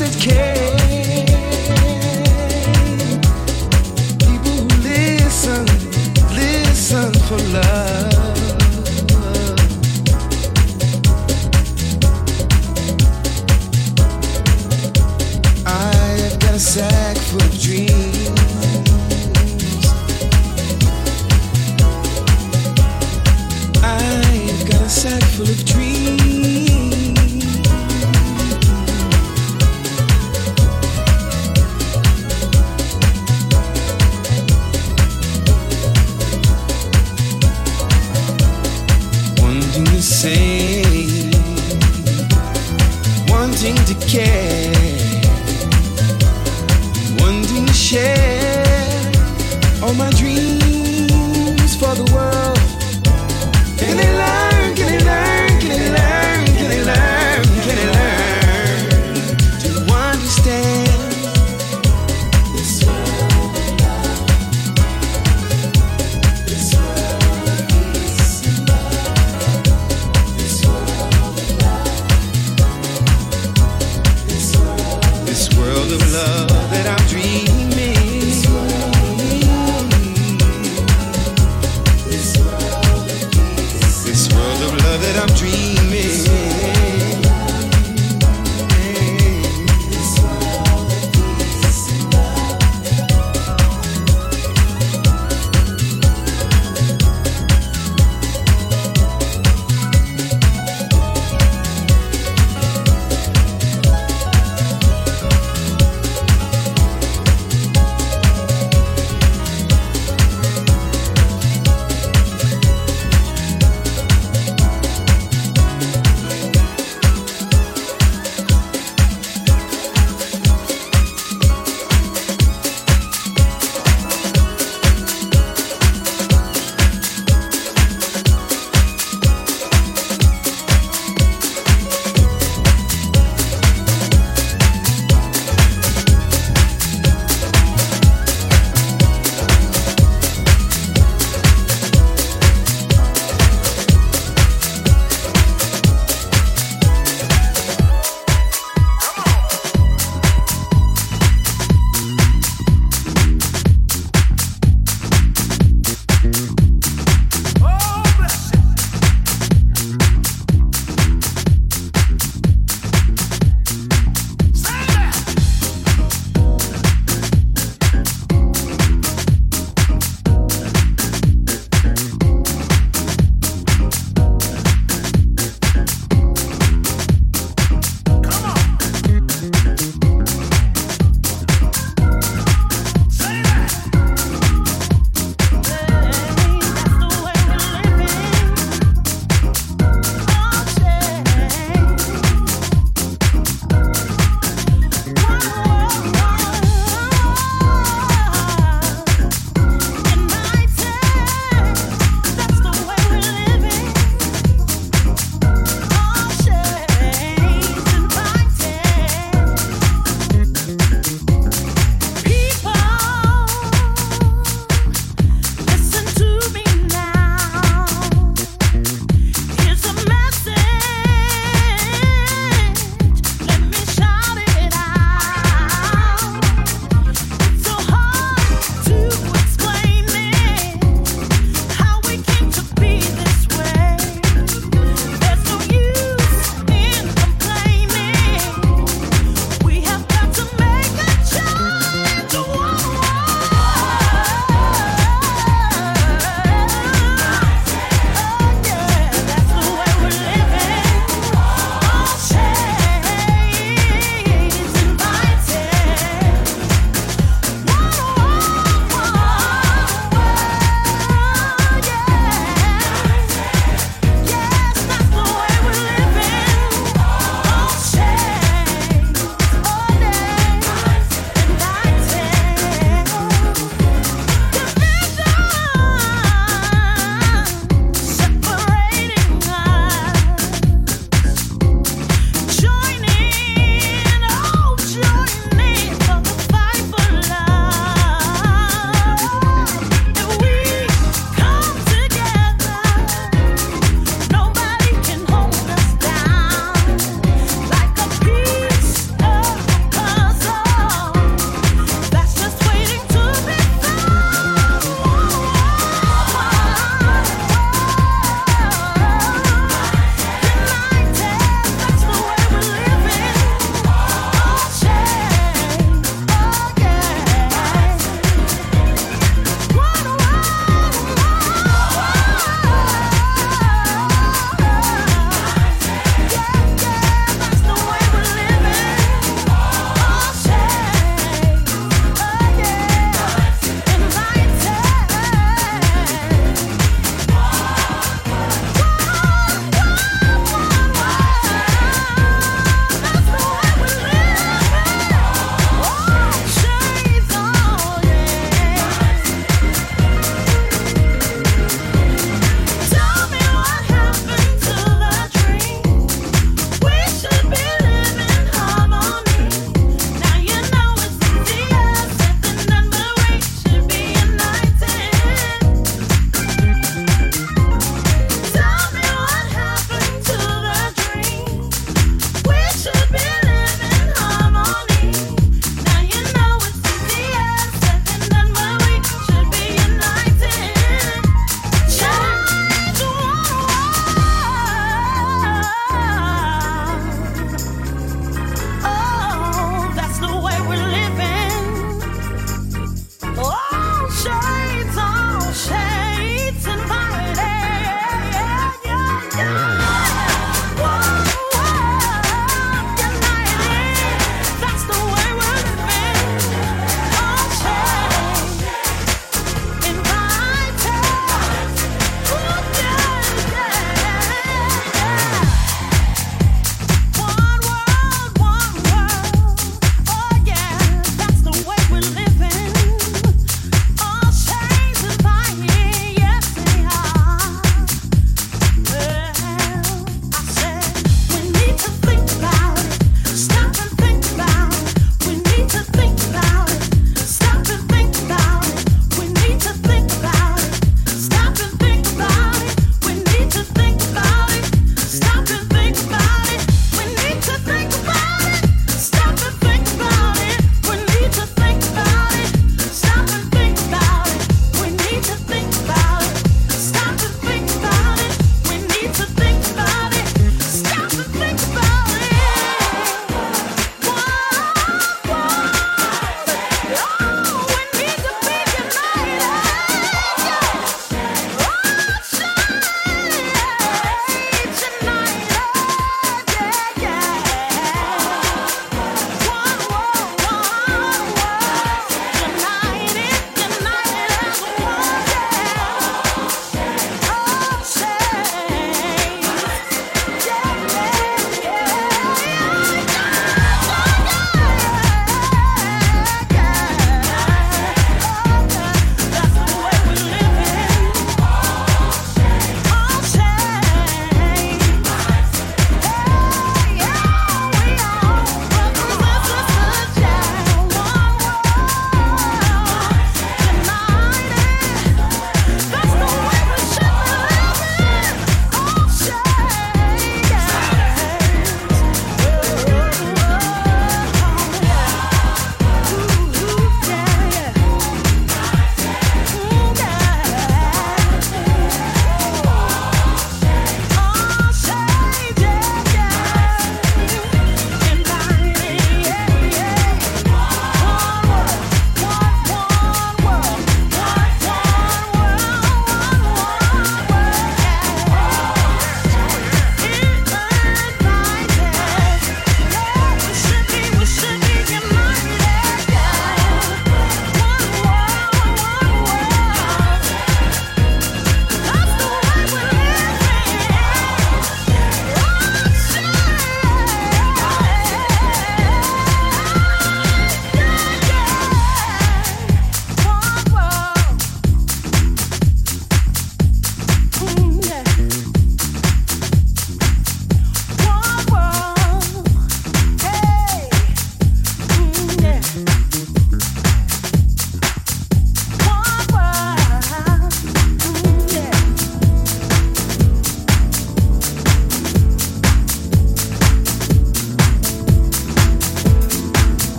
hearts